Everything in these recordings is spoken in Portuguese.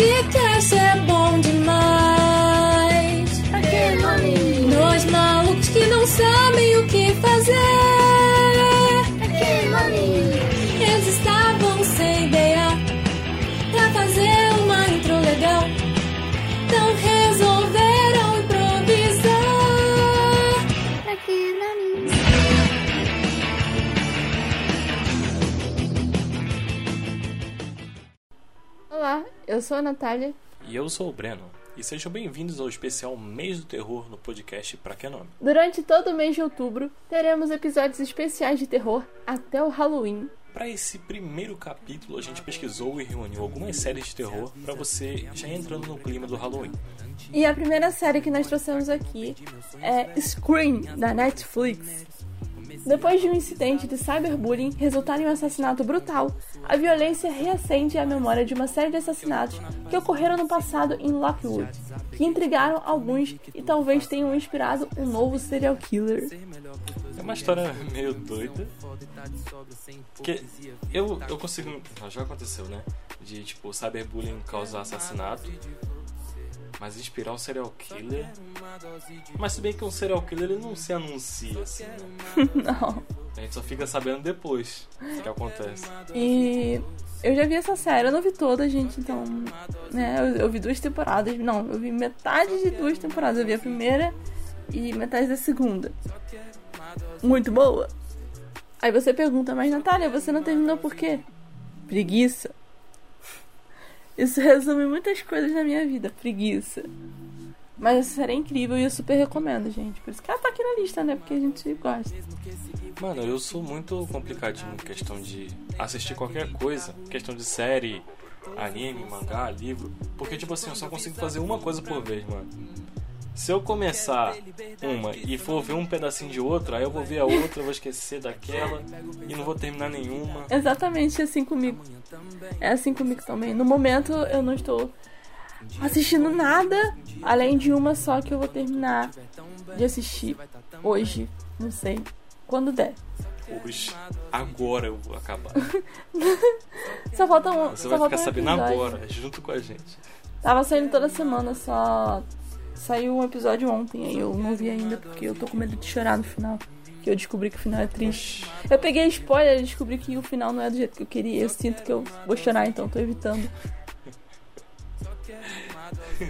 podcast eu sou a Natália. E eu sou o Breno. E sejam bem-vindos ao especial Mês do Terror no podcast Pra Que Nome. Durante todo o mês de outubro, teremos episódios especiais de terror até o Halloween. Para esse primeiro capítulo, a gente pesquisou e reuniu algumas séries de terror para você já entrando no clima do Halloween. E a primeira série que nós trouxemos aqui é Scream, da Netflix. Depois de um incidente de cyberbullying resultar em um assassinato brutal, a violência reacende a memória de uma série de assassinatos que ocorreram no passado em Lockwood, que intrigaram alguns e talvez tenham inspirado um novo serial killer. É uma história meio doida. Que eu, eu consigo. Já aconteceu, né? De tipo, cyberbullying causar assassinato. Mas inspirar um serial killer. Mas se bem que um serial killer ele não se anuncia assim, né? Não. A gente só fica sabendo depois o que acontece. E eu já vi essa série, eu não vi toda, gente, então. Né, eu, eu vi duas temporadas. Não, eu vi metade de duas temporadas. Eu vi a primeira e metade da segunda. Muito boa. Aí você pergunta, mas Natália, você não terminou por quê? Preguiça. Isso resume muitas coisas na minha vida, preguiça. Mas essa série é incrível e eu super recomendo, gente. Por isso que ela tá aqui na lista, né? Porque a gente gosta. Mano, eu sou muito complicadinho em questão de assistir qualquer coisa, questão de série, anime, mangá, livro, porque tipo assim, eu só consigo fazer uma coisa por vez, mano. Se eu começar uma e for ver um pedacinho de outra, aí eu vou ver a outra, eu vou esquecer daquela e não vou terminar nenhuma. Exatamente assim comigo. É assim comigo também. No momento eu não estou assistindo nada além de uma só que eu vou terminar de assistir hoje. Não sei. Quando der. Hoje, agora eu vou acabar. Só falta um. Você só vai falta ficar um sabendo episódio. agora, junto com a gente. Tava saindo toda semana, só saiu um episódio ontem, aí eu não vi ainda porque eu tô com medo de chorar no final. Que eu descobri que o final é triste. Eu peguei spoiler e descobri que o final não é do jeito que eu queria. Eu sinto que eu vou chorar, então tô evitando.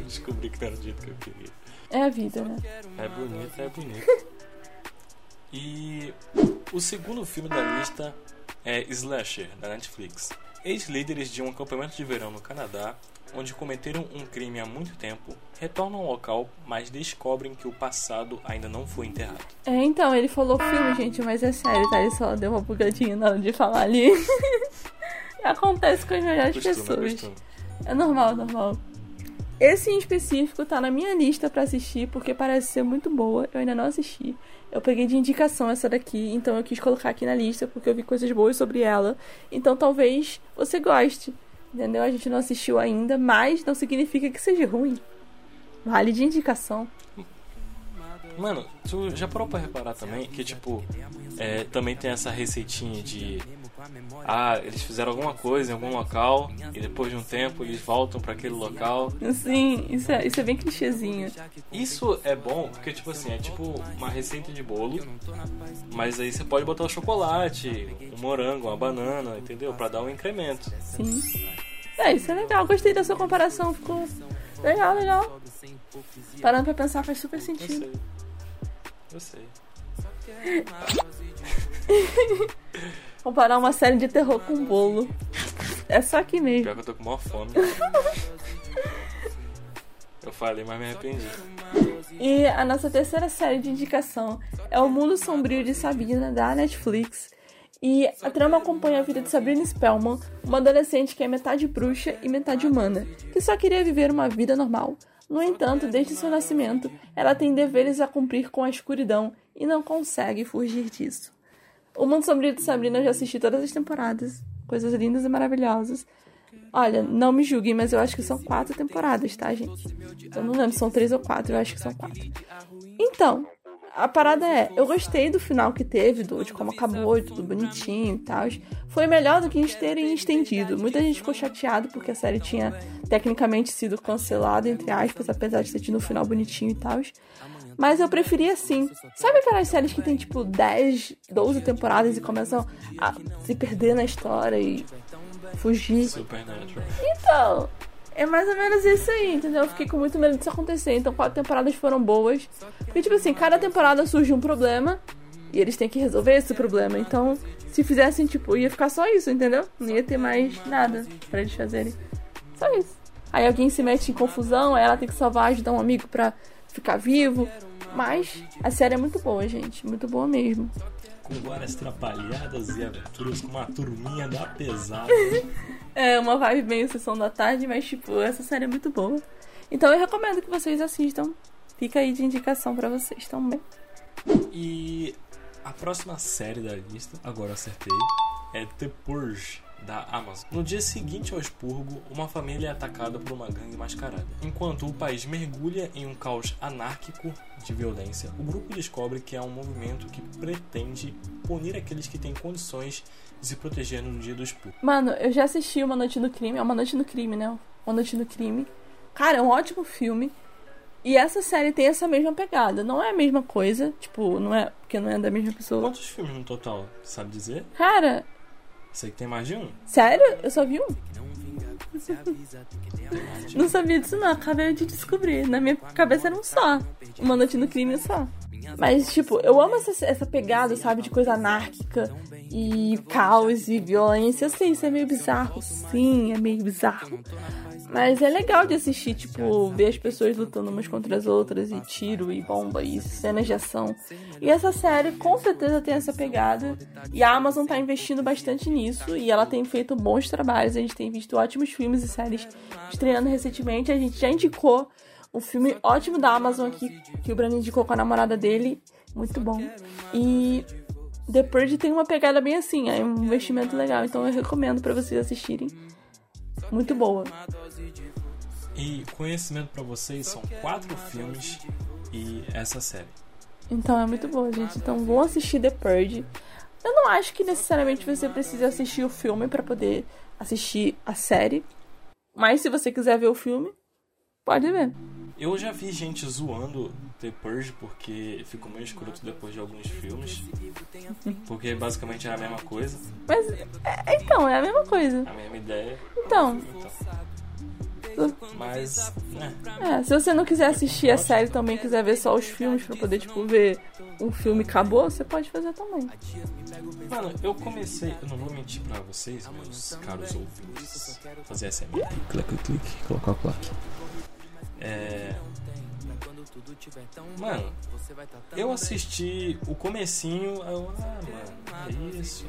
Descobri que não era do jeito que eu queria. É a vida, né? É bonito, é bonito. E o segundo filme da lista é Slasher, da Netflix. Ex-líderes de um acampamento de verão no Canadá, onde cometeram um crime há muito tempo, retornam ao local, mas descobrem que o passado ainda não foi enterrado. É, então, ele falou filme, gente, mas é sério, tá? Ele só deu uma bugadinha na hora de falar ali. Acontece com as melhores Costume, pessoas. costume. É normal, normal. Esse em específico tá na minha lista pra assistir porque parece ser muito boa. Eu ainda não assisti. Eu peguei de indicação essa daqui, então eu quis colocar aqui na lista porque eu vi coisas boas sobre ela. Então talvez você goste. Entendeu? A gente não assistiu ainda, mas não significa que seja ruim. Vale de indicação. Mano, tu já parou pra reparar também que, tipo, é, também tem essa receitinha de. Ah, eles fizeram alguma coisa em algum local e depois de um tempo eles voltam pra aquele local. Sim, isso é, isso é bem clichêzinho. Isso é bom porque, tipo assim, é tipo uma receita de bolo, mas aí você pode botar o chocolate, um morango, uma banana, entendeu? Pra dar um incremento. Sim. É, isso é legal. Gostei da sua comparação. Ficou legal, legal. Parando pra pensar faz super Eu sentido. sei. Eu sei. Comparar uma série de terror com um bolo. É só aqui mesmo. Pior que eu tô com maior fome. Eu falei, mas me arrependi. E a nossa terceira série de indicação é O Mundo Sombrio de Sabrina, da Netflix. E a trama acompanha a vida de Sabrina Spellman, uma adolescente que é metade bruxa e metade humana, que só queria viver uma vida normal. No entanto, desde seu nascimento, ela tem deveres a cumprir com a escuridão e não consegue fugir disso. O Mundo Sombrio de Sabrina eu já assisti todas as temporadas, coisas lindas e maravilhosas. Olha, não me julguem, mas eu acho que são quatro temporadas, tá, gente? Eu não lembro, são três ou quatro, eu acho que são quatro. Então, a parada é, eu gostei do final que teve, do, de como acabou e tudo bonitinho e tal. Foi melhor do que gente terem estendido. Muita gente ficou chateado porque a série tinha tecnicamente sido cancelada, entre aspas, apesar de ter tido um final bonitinho e tal. Mas eu preferia assim. Sabe aquelas séries que tem tipo 10, 12 temporadas e começam a se perder na história e fugir? Supernatural. Então, é mais ou menos isso aí, entendeu? Eu fiquei com muito medo disso acontecer. Então, quatro temporadas foram boas. Porque, tipo assim, cada temporada surge um problema e eles têm que resolver esse problema. Então, se fizessem, tipo, ia ficar só isso, entendeu? Não ia ter mais nada pra eles fazerem. Só isso. Aí alguém se mete em confusão, aí ela tem que salvar, ajudar um amigo pra ficar vivo. Mas a série é muito boa, gente. Muito boa mesmo. Com várias trapalhadas e aventuras com uma turminha da pesada. É uma vibe meio sessão da tarde, mas tipo, essa série é muito boa. Então eu recomendo que vocês assistam. Fica aí de indicação pra vocês também. E a próxima série da lista, agora acertei, é The Purge da Amazon. No dia seguinte ao expurgo, uma família é atacada por uma gangue mascarada. Enquanto o país mergulha em um caos anárquico de violência, o grupo descobre que há um movimento que pretende punir aqueles que têm condições de se proteger no dia do expurgo. Mano, eu já assisti Uma Noite no Crime. É Uma Noite no Crime, né? Uma Noite no Crime. Cara, é um ótimo filme. E essa série tem essa mesma pegada. Não é a mesma coisa. Tipo, não é. Porque não é da mesma pessoa. Quantos filmes no total, sabe dizer? Cara, Sei que tem mais de um. sério? Eu só vi um. Não sabia disso não, acabei de descobrir. Na minha cabeça era um só. Uma noite no crime só. Mas, tipo, eu amo essa, essa pegada, sabe, de coisa anárquica e caos e violência. Eu sei, isso é meio bizarro. Sim, é meio bizarro. Mas é legal de assistir, tipo, ver as pessoas lutando umas contra as outras, e tiro, e bomba, e cenas de ação. E essa série com certeza tem essa pegada. E a Amazon tá investindo bastante nisso, e ela tem feito bons trabalhos. A gente tem visto ótimos filmes e séries estreando recentemente. A gente já indicou um filme ótimo da Amazon aqui, que o Brandon indicou com a namorada dele. Muito bom. E The Purge tem uma pegada bem assim, é um investimento legal. Então eu recomendo pra vocês assistirem. Muito boa. E conhecimento pra vocês são quatro filmes e essa série. Então é muito boa, gente. Então vão assistir The Purge. Eu não acho que necessariamente você precise assistir o filme pra poder assistir a série. Mas se você quiser ver o filme, pode ver. Eu já vi gente zoando The Purge porque ficou meio escroto depois de alguns filmes. Porque basicamente é a mesma coisa, Mas é- então, é a mesma coisa. a mesma ideia. Então, Então, mas, né, é, se você não quiser assistir a série também, quiser ver só os filmes pra poder, tipo, ver um filme acabou, você pode fazer também. Mano, eu comecei, eu não vou mentir pra vocês, meus caros ouvintes, fazer SMR. Clique, clique, colocar o. É... Mano, eu assisti o comecinho, eu, ah, mano, é isso.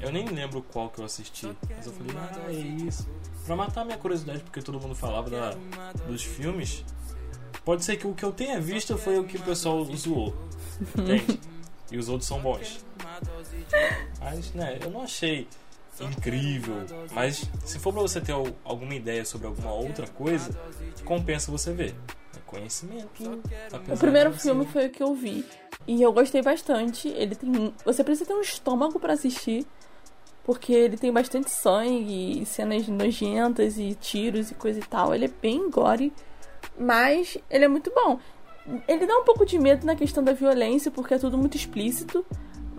Eu nem lembro qual que eu assisti, mas eu falei, ah, é isso. Pra matar minha curiosidade, porque todo mundo falava da, dos filmes, pode ser que o que eu tenha visto foi o que o pessoal zoou, entende? E os outros são bons. Mas, né, eu não achei incrível. Mas se for pra você ter al- alguma ideia sobre alguma outra coisa, compensa você ver. Conhecimento. apesar O primeiro filme foi o que eu vi. E eu gostei bastante. Ele tem. Você precisa ter um estômago pra assistir. Porque ele tem bastante sangue, e cenas nojentas e tiros e coisa e tal. Ele é bem gore. Mas ele é muito bom. Ele dá um pouco de medo na questão da violência, porque é tudo muito explícito.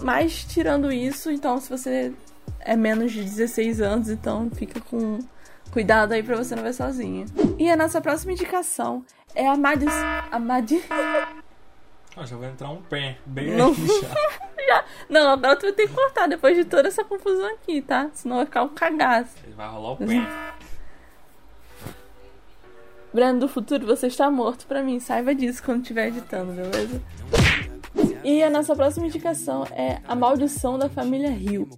Mas tirando isso, então se você é menos de 16 anos, então fica com cuidado aí pra você não ver sozinha. E a nossa próxima indicação é a Madis. A Madi. Ah, já vai entrar um pé bem Não. aqui já. Já. Não, agora tu vai ter que cortar depois de toda essa confusão aqui, tá? Senão vai ficar um cagaço. Ele vai rolar o pé. Breno do futuro, você está morto pra mim. Saiba disso quando estiver editando, beleza? E a nossa próxima indicação é A Maldição da Família Hill.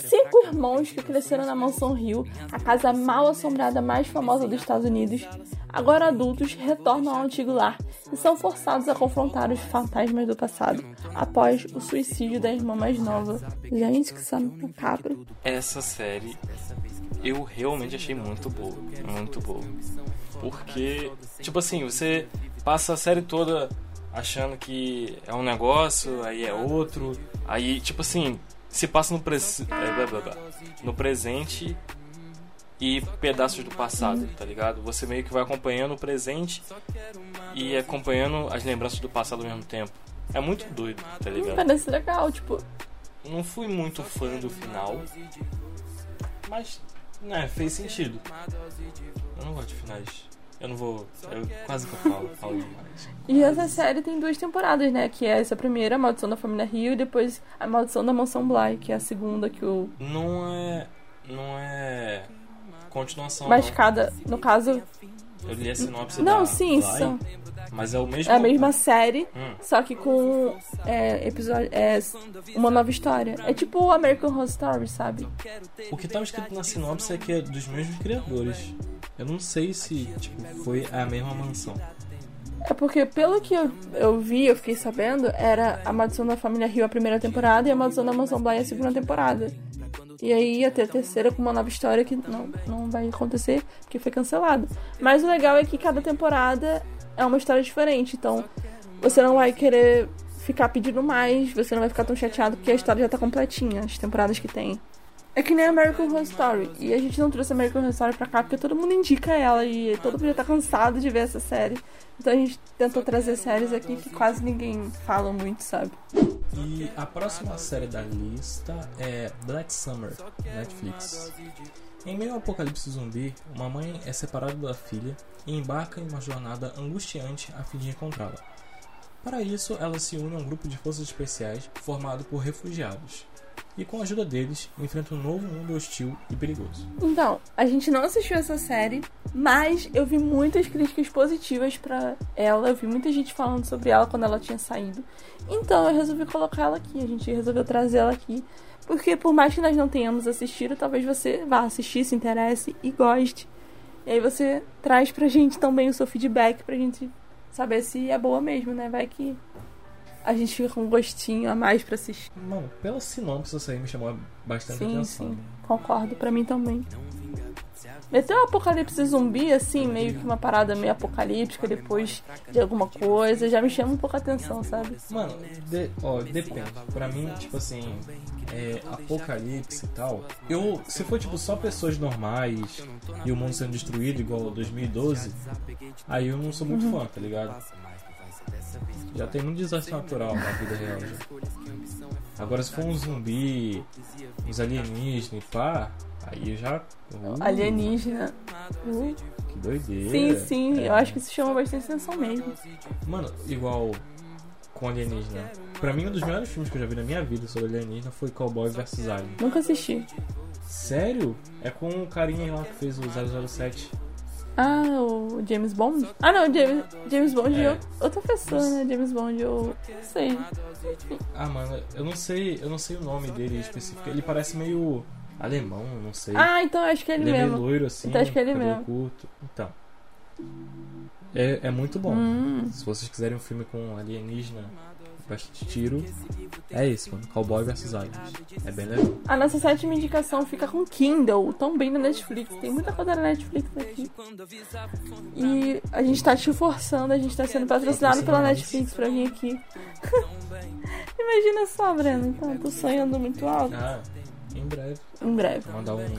Cinco irmãos que cresceram na mansão Hill, a casa mal assombrada mais famosa dos Estados Unidos, agora adultos, retornam ao antigo lar e são forçados a confrontar os fantasmas do passado após o suicídio da irmã mais nova. Gente, que cena macabra. Essa série eu realmente achei muito boa. Muito boa. Porque, tipo assim, você passa a série toda achando que é um negócio, aí é outro. Aí, tipo assim, se passa no, pres... é, blá, blá, blá. no presente e pedaços do passado, tá ligado? Você meio que vai acompanhando o presente e acompanhando as lembranças do passado ao mesmo tempo. É muito doido, tá ligado? Parece legal, tipo. Não fui muito fã do final, mas, né, fez sentido. Eu não gosto de finais. Eu não vou. Eu quase que eu falo, falo demais. E essa série tem duas temporadas, né? Que é essa primeira, a Maldição da Família Rio, e depois a Maldição da Mansão Bly, que é a segunda que o. Não é. Não é. Continuação. Mas não. cada. No caso. Eu li a sinopse Não, da sim, Bly, são. Mas é o mesmo. É a mesma série, Hum. só que com é, episódio, é, uma nova história. É tipo o American Horror Story, sabe? O que tava escrito na sinopse é que é dos mesmos criadores. Eu não sei se tipo, foi a mesma mansão. É porque, pelo que eu, eu vi, eu fiquei sabendo, era a Maldição da Família Rio a primeira temporada e a Maldição da Mansão Bly a segunda temporada. E aí ia ter a terceira com uma nova história que não, não vai acontecer, porque foi cancelada. Mas o legal é que cada temporada é uma história diferente, então você não vai querer ficar pedindo mais, você não vai ficar tão chateado porque a história já tá completinha, as temporadas que tem. É que nem American Horror Story. E a gente não trouxe American Horror Story pra cá porque todo mundo indica ela e todo mundo já tá cansado de ver essa série. Então a gente tentou trazer séries aqui que quase ninguém fala muito, sabe? E a próxima série da lista é Black Summer, Netflix. Em meio ao apocalipse zumbi, uma mãe é separada da filha e embarca em uma jornada angustiante a fim de encontrá-la. Para isso, ela se une a um grupo de forças especiais formado por refugiados. E com a ajuda deles, enfrenta um novo mundo hostil e perigoso. Então, a gente não assistiu essa série, mas eu vi muitas críticas positivas pra ela. Eu vi muita gente falando sobre ela quando ela tinha saído. Então eu resolvi colocar ela aqui. A gente resolveu trazer ela aqui. Porque por mais que nós não tenhamos assistido, talvez você vá assistir, se interesse e goste. E aí você traz pra gente também o seu feedback pra gente saber se é boa mesmo, né? Vai que a gente fica com um gostinho a mais pra assistir. Mano, pela sinopse essa aí me chamou bastante Sim, atenção. sim. Concordo, pra mim também. Meteu um apocalipse zumbi, assim, meio que uma parada meio apocalíptica depois de alguma coisa, já me chama um pouco a atenção, sabe? Mano, de- ó, depende. Pra mim, tipo assim, é, apocalipse e tal. Eu, se for tipo só pessoas normais e o mundo sendo destruído igual 2012, aí eu não sou muito fã, tá ligado? Já tem muito desastre natural na vida real já. Agora se for um zumbi, uns alienígenas e pá, aí eu já. Uh, Alienígena. Uh, Que doideira. sim, sim, É. eu acho que isso chama bastante atenção mesmo. Mano, igual com alienígena. Pra mim, um dos melhores filmes que eu já vi na minha vida sobre alienígena foi Cowboy vs Alien. Nunca assisti. Sério? É com o carinha lá que fez o 007. Ah, o James Bond? Ah, não, James, James Bond É. outra pessoa, né? James Bond, eu sei. Ah, mano, eu não sei, eu não sei o nome dele específico. Ele parece meio alemão, não sei. Ah, então acho que é ele ele é meio mesmo. loiro assim, Então acho que é ele mesmo. curto. Então. É, é muito bom. Hum. Se vocês quiserem um filme com alienígena, bastante tiro, é esse, mano. Cowboy vs Aliens. É bem legal. A nossa sétima indicação fica com Kindle, também na Netflix. Tem muita coisa na Netflix aqui. E a gente tá te forçando, a gente tá sendo patrocinado pela Netflix pra vir aqui. Imagina só, Breno. Então, tô sonhando muito alto. Ah, em breve. Em breve. Vou mandar um.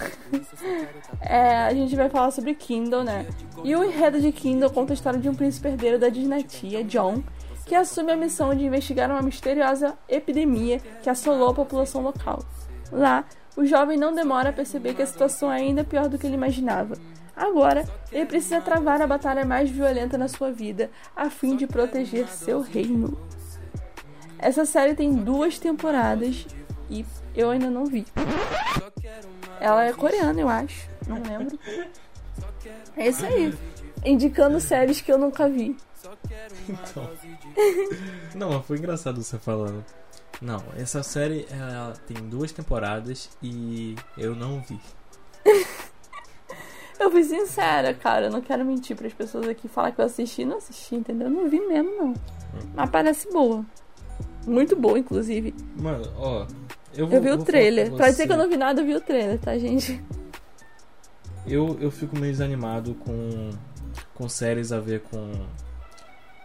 É, a gente vai falar sobre Kindle, né? E o enredo de Kindle conta a história de um príncipe herdeiro da dinastia, John, que assume a missão de investigar uma misteriosa epidemia que assolou a população local. Lá, o jovem não demora a perceber que a situação é ainda pior do que ele imaginava. Agora, ele precisa travar a batalha mais violenta na sua vida a fim de proteger seu reino. Essa série tem duas temporadas e eu ainda não vi. Ela é coreana, eu acho. Não lembro. É isso aí. Indicando séries que eu nunca vi. Então. Não, mas foi engraçado você falando. Não, essa série ela tem duas temporadas e eu não vi. Eu fui sincera, cara. Eu não quero mentir pras pessoas aqui falar que eu assisti. Não assisti, entendeu? Eu não vi mesmo, não. Mas parece boa. Muito boa, inclusive. Mano, ó. Eu, vou, Eu vi o trailer. Pra dizer que eu não vi nada, eu vi o trailer, tá, gente? Eu, eu fico meio desanimado com, com séries a ver com,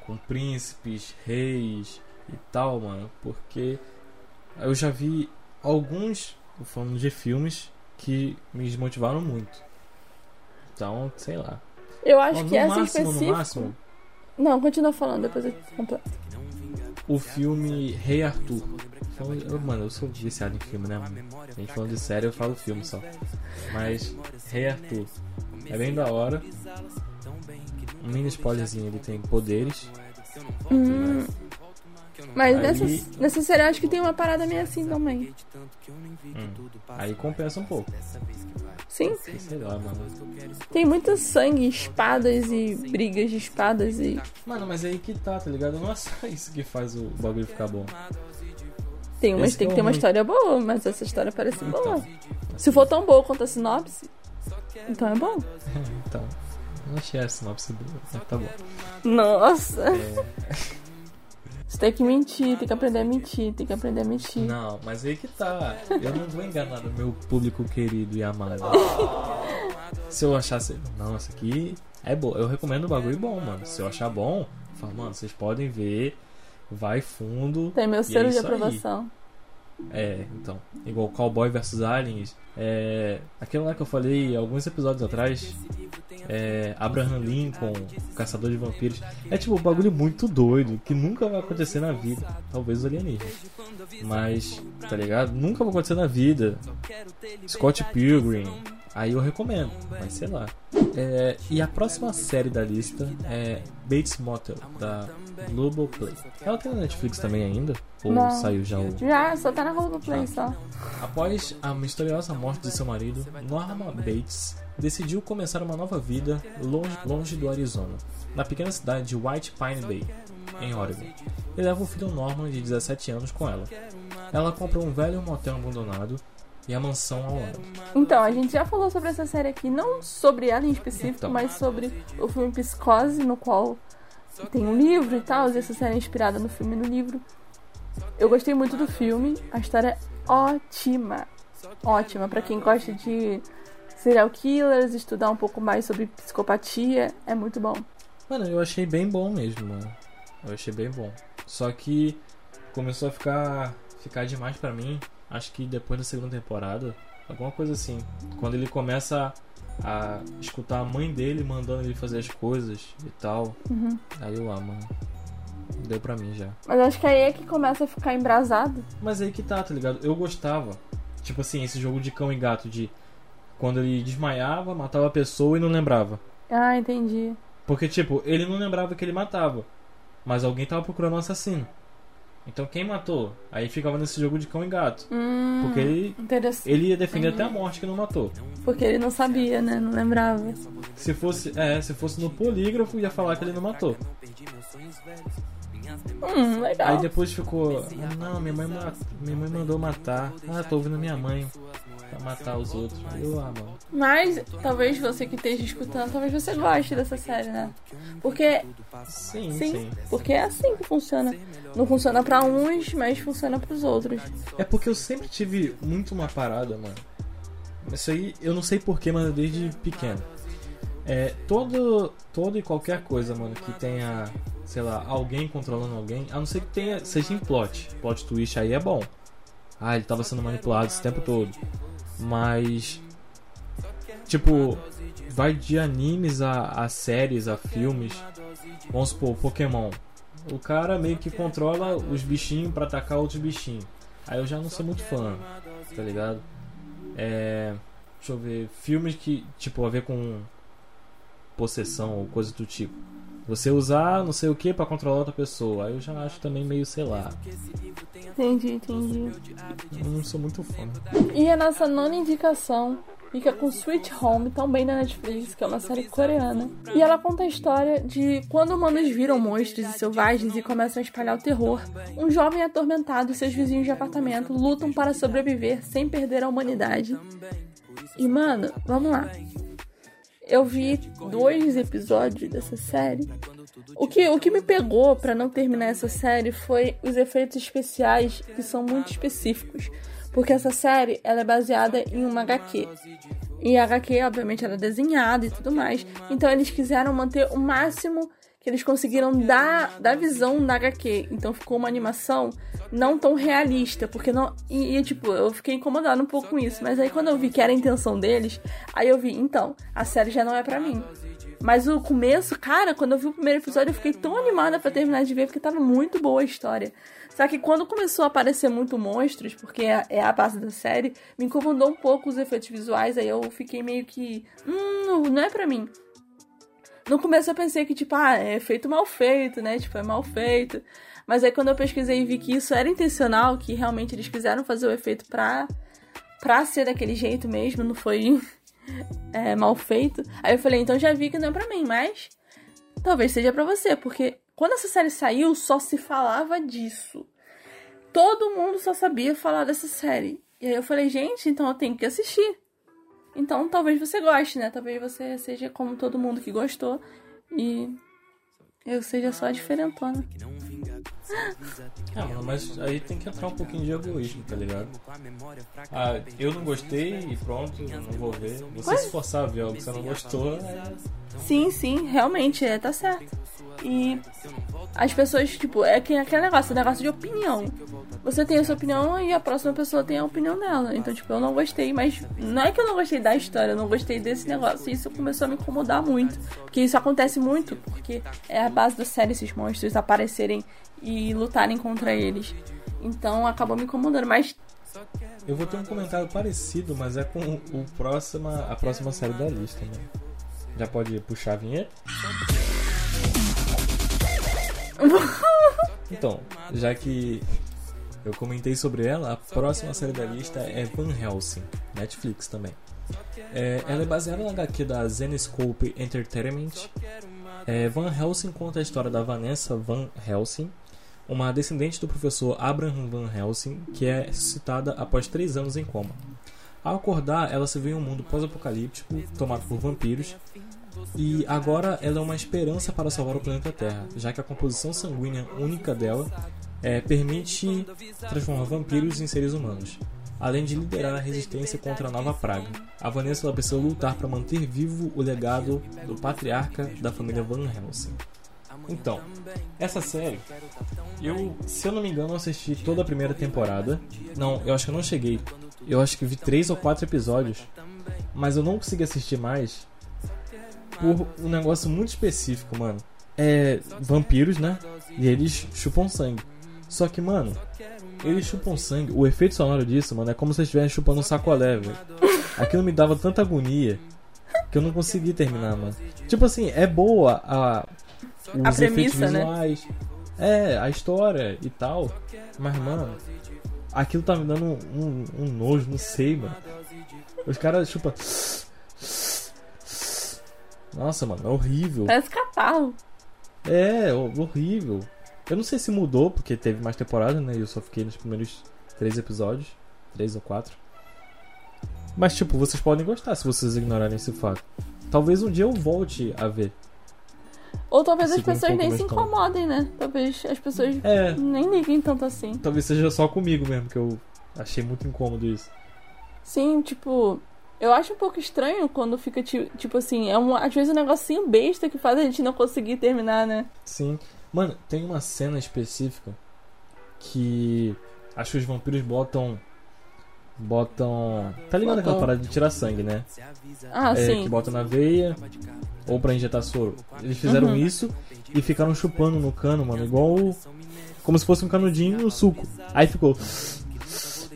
com príncipes, reis e tal, mano, porque eu já vi alguns, falando de filmes, que me desmotivaram muito. Então, sei lá. Eu acho no que essa máximo, específica. no máximo, Não, continua falando, depois eu completo. o filme Rei Arthur. Então, eu- mano, eu sou viciado em filme, né, mano? A gente falando de série, eu falo filme só. Mas, Rei Arthur. É bem da hora. Um mini spoilerzinho, ele tem poderes. Hum, mas Aí- nessa, nessa série eu acho que tem uma parada meio assim também. Hum, aí compensa um pouco. Sim, sei lá, mano. tem muito sangue, espadas e brigas de espadas e. Mano, mas aí que tá, tá ligado? Não é só isso que faz o bagulho ficar bom. Tem, Esse tem que é ter uma história boa, mas essa história parece Então. boa. Se for tão boa quanto a sinopse, então é bom. então, não achei a sinopse boa, mas tá bom. Nossa! É, Você tem que mentir, tem que aprender a mentir, tem que aprender a mentir. não, mas aí que tá. Eu não vou enganar o meu público querido e amado. Se eu achasse. Não, isso aqui é bom. Eu recomendo um bagulho bom, mano. Se eu achar bom, eu falo, mano, vocês podem ver. Vai fundo. Tem meu e selo é de isso aí. aprovação. É, então. Igual Cowboy vs Aliens. É, aquele lá que eu falei alguns episódios atrás. É, Abraham Lincoln, Caçador de Vampiros. É tipo um bagulho muito doido que nunca vai acontecer na vida. Talvez os alienígenas. Mas, tá ligado? Nunca vai acontecer na vida. Scott Pilgrim. Aí eu recomendo, mas sei lá. É, e a próxima série da lista é Bates Motel, da Globoplay. Ela tem na Netflix também ainda? Ou Não. saiu já o. Já, só tá na Globoplay só. Após a misteriosa morte de seu marido, Norma Bates decidiu começar uma nova vida longe, longe do Arizona, na pequena cidade de White Pine Bay, em Oregon, e leva o filho Norman de 17 anos com ela. Ela compra um velho motel abandonado e a mansão ao lado. Então, a gente já falou sobre essa série aqui, não sobre ela em específico, Então. mas sobre o filme Psicose, no qual tem um livro e tal, e essa série é inspirada no filme e no livro. Eu gostei muito do filme, a história é ótima. Ótima, pra quem gosta de serial killers, estudar um pouco mais sobre psicopatia, é muito bom. Mano, eu achei bem bom mesmo, mano. Eu achei bem bom. Só que começou a ficar ficar demais pra mim. Acho que depois da segunda temporada, alguma coisa assim. Quando ele começa a escutar a mãe dele mandando ele fazer as coisas e tal. Uhum. Aí eu, ah, mano. Deu pra mim já. Mas acho que aí é que começa a ficar embrasado. Mas aí que tá, tá ligado? Eu gostava. Tipo assim, esse jogo de cão e gato de quando ele desmaiava, matava a pessoa e não lembrava. Ah, entendi. Porque, tipo, ele não lembrava que ele matava. Mas alguém tava procurando um assassino. Então quem matou? Aí ficava nesse jogo de cão e gato. Hum, Porque ele, ele ia defender até a morte que não matou. Porque ele não sabia, né? Não lembrava. Se fosse, é, se fosse no polígrafo, ia falar que ele não matou. Hum, legal. Aí depois ficou, "Ah, não, minha mãe, minha mãe mandou matar. Ah, tô ouvindo minha mãe pra matar os outros. Eu, mano. Mas talvez você que esteja escutando, talvez você goste dessa série, né? Porque Sim, sim, sim. porque é assim que funciona. Não funciona pra uns, mas funciona pros outros. É porque eu sempre tive muito uma parada, mano. Isso aí eu não sei porquê, mas desde pequeno. É, todo, todo e qualquer coisa, mano, que tenha, sei lá, alguém controlando alguém, a não ser que tenha, seja em plot. Plot twist aí é bom. Ah, ele tava sendo manipulado esse tempo todo. Mas. Tipo, vai de animes a, a séries, a filmes. Vamos supor, Pokémon. O cara meio que controla os bichinhos pra atacar outros bichinhos. Aí eu já não sou muito fã, tá ligado? É. Deixa eu ver. Filmes que, tipo, a ver com possessão ou coisa do tipo. Você usar não sei o que pra controlar outra pessoa. Aí eu já acho também meio, sei lá. Entendi, entendi. Eu não sou muito fã. E a nossa nona indicação fica com Sweet Home, também na Netflix, que é uma série coreana. E ela conta a história de quando humanos viram monstros e selvagens e começam a espalhar o terror, um jovem atormentado e seus vizinhos de apartamento lutam para sobreviver sem perder a humanidade. E mano, vamos lá. Eu vi dois episódios dessa série. O que, o que me pegou pra não terminar essa série foi os efeitos especiais que são muito específicos. Porque essa série ela é baseada em uma HQ. E a HQ, obviamente, era desenhada e tudo mais. Então eles quiseram manter o máximo que eles conseguiram dar, dar visão da HQ. Então ficou uma animação não tão realista, porque não. E, e, tipo, eu fiquei incomodada um pouco com isso. Mas aí quando eu vi que era a intenção deles, aí eu vi, então, a série já não é para mim. Mas o começo, cara, quando eu vi o primeiro episódio, eu fiquei tão animada para terminar de ver, porque tava muito boa a história. Só que quando começou a aparecer muito monstros, porque é, é a base da série, me incomodou um pouco os efeitos visuais, aí eu fiquei meio que. Hum, não é pra mim. No começo eu pensei que, tipo, ah, é feito mal feito, né? Tipo, é mal feito. Mas aí quando eu pesquisei e vi que isso era intencional, que realmente eles quiseram fazer o efeito pra, pra ser daquele jeito mesmo, não foi é, mal feito. Aí eu falei, então já vi que não é pra mim, mas talvez seja para você, porque quando essa série saiu, só se falava disso. Todo mundo só sabia falar dessa série. E aí eu falei, gente, então eu tenho que assistir. Então talvez você goste, né? Talvez você seja como todo mundo que gostou e eu seja só diferentona. Ah, mas aí tem que entrar um pouquinho de egoísmo, tá ligado? Ah, eu não gostei e pronto, não vou ver. Você Ué? se forçar a ver algo que você não gostou, é... Sim, sim, realmente, é, tá certo. E as pessoas, tipo, é que aquele negócio, negócio de opinião. Você tem a sua opinião e a próxima pessoa tem a opinião dela. Então, tipo, eu não gostei, mas não é que eu não gostei da história, eu não gostei desse negócio. Isso começou a me incomodar muito. Porque isso acontece muito, porque é a base da série esses monstros aparecerem e lutarem contra eles. Então acabou me incomodando, mas Eu vou ter um comentário parecido, mas é com o próxima, a próxima série da lista, né? Já pode puxar a vinheta? Então, já que eu comentei sobre ela, a próxima série da lista é Van Helsing, Netflix também. É, ela é baseada na HQ da Zenescope Entertainment. É, Van Helsing conta a história da Vanessa Van Helsing, uma descendente do professor Abraham Van Helsing, que é ressuscitada após três anos em coma. Ao acordar, ela se vê em um mundo pós-apocalíptico tomado por vampiros e agora ela é uma esperança para salvar o planeta Terra, já que a composição sanguínea única dela é, permite transformar vampiros em seres humanos, além de liderar a resistência contra a nova praga. A Vanessa precisa lutar para manter vivo o legado do patriarca da família Van Helsing. Então, essa série, eu, se eu não me engano, assisti toda a primeira temporada. Não, eu acho que eu não cheguei. Eu acho que vi três ou quatro episódios, mas eu não consegui assistir mais por um negócio muito específico, mano. É vampiros, né? E eles chupam sangue. Só que, mano, eles chupam sangue. O efeito sonoro disso, mano, é como se eles estivessem chupando um sacolé, velho. Aquilo me dava tanta agonia que eu não consegui terminar, mano. Tipo assim, é boa a os A efeitos premissa, né? visuais. É, a história e tal. Mas, mano, aquilo tá me dando um, um, um nojo, não sei, mano. Os caras chupam. Nossa, mano, é horrível. parece catarro. É, ho- horrível. Eu não sei se mudou, porque teve mais temporada, né? E eu só fiquei nos primeiros três episódios. Três ou quatro. Mas, tipo, vocês podem gostar se vocês ignorarem esse fato. Talvez um dia eu volte a ver. Ou talvez as um pessoas nem se incomodem, né? Talvez as pessoas É, nem liguem tanto assim. talvez seja só comigo mesmo, que eu achei muito incômodo isso. Sim, tipo, eu acho um pouco estranho quando fica, ti- tipo assim, é um, às vezes um negocinho besta que faz a gente não conseguir terminar, né? Sim. Mano, tem uma cena específica que acho que os vampiros botam. Botam. Tá ligado aquela Botam. parada de tirar sangue, né? Ah, é, sim. que bota na veia ou pra injetar soro. Eles fizeram Uhum. isso e ficaram chupando no cano, mano, igual como se fosse um canudinho no suco. Aí ficou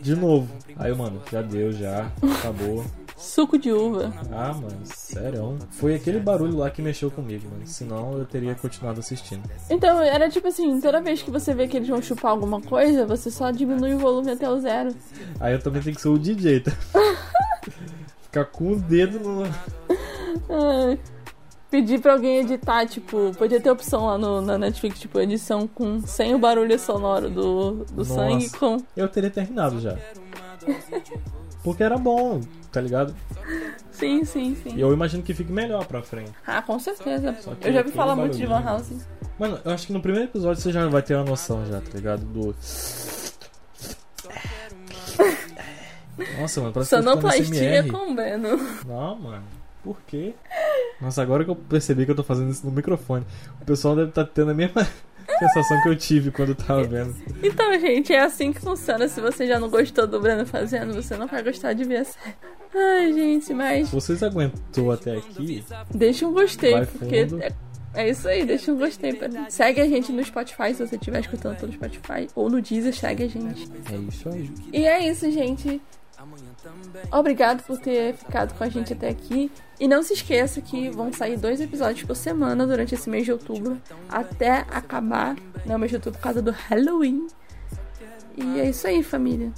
de novo. Aí, mano, já deu, já acabou. Suco de uva. Ah, mano, sério. Foi aquele barulho lá que mexeu comigo, mano. Senão eu teria continuado assistindo. Então, era tipo assim, toda vez que você vê que eles vão chupar alguma coisa, você só diminui o volume até o zero. Aí eu também tenho que ser o DJ, tá? Ficar com o dedo no. Ai. Pedir pra alguém editar, tipo, podia ter opção lá no, na Netflix, tipo, edição com sem o barulho sonoro do, do Nossa. sangue com. Eu teria terminado já. Porque era bom, tá ligado? Sim, sim, E sim. eu imagino que fique melhor pra frente. Ah, com certeza. Eu já vi tem falar muito de Van. Helsing. Mano, eu acho que no primeiro episódio você já vai ter uma noção já, tá ligado? Do. Nossa, mano, parece que eu Sonoplastia com Beno. Não, mano. Por quê? Nossa, agora que eu percebi que eu tô fazendo isso no microfone, o pessoal deve estar tendo a mesma sensação que eu tive quando tava vendo. Então, gente, é assim que funciona. Se você já não gostou do Breno fazendo, você não vai gostar de ver a série. Ai, gente, mas vocês aguentou até aqui, deixa um gostei, Vai porque é, é isso aí, deixa um gostei. Pra... Segue a gente no Spotify, se você estiver escutando pelo Spotify, ou no Deezer, segue a gente. é isso aí. E é isso, gente. Obrigado por ter ficado com a gente até aqui. E não se esqueça que vão sair dois episódios por semana durante esse mês de outubro, até acabar né, o mês de outubro por causa do Halloween. E é isso aí, família.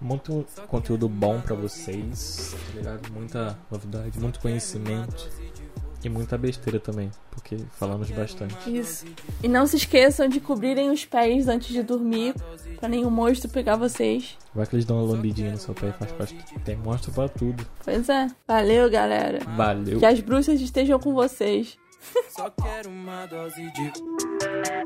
Muito conteúdo bom pra vocês, tá ligado? Muita novidade, muito conhecimento e muita besteira também, porque falamos bastante. Isso. E não se esqueçam de cobrirem os pés antes de dormir, pra nenhum monstro pegar vocês. Vai que eles dão uma lambidinha no seu pé e faz parte. Tem monstro pra tudo. Pois é. Valeu, galera. Valeu! Que as bruxas estejam com vocês. Só quero uma dose de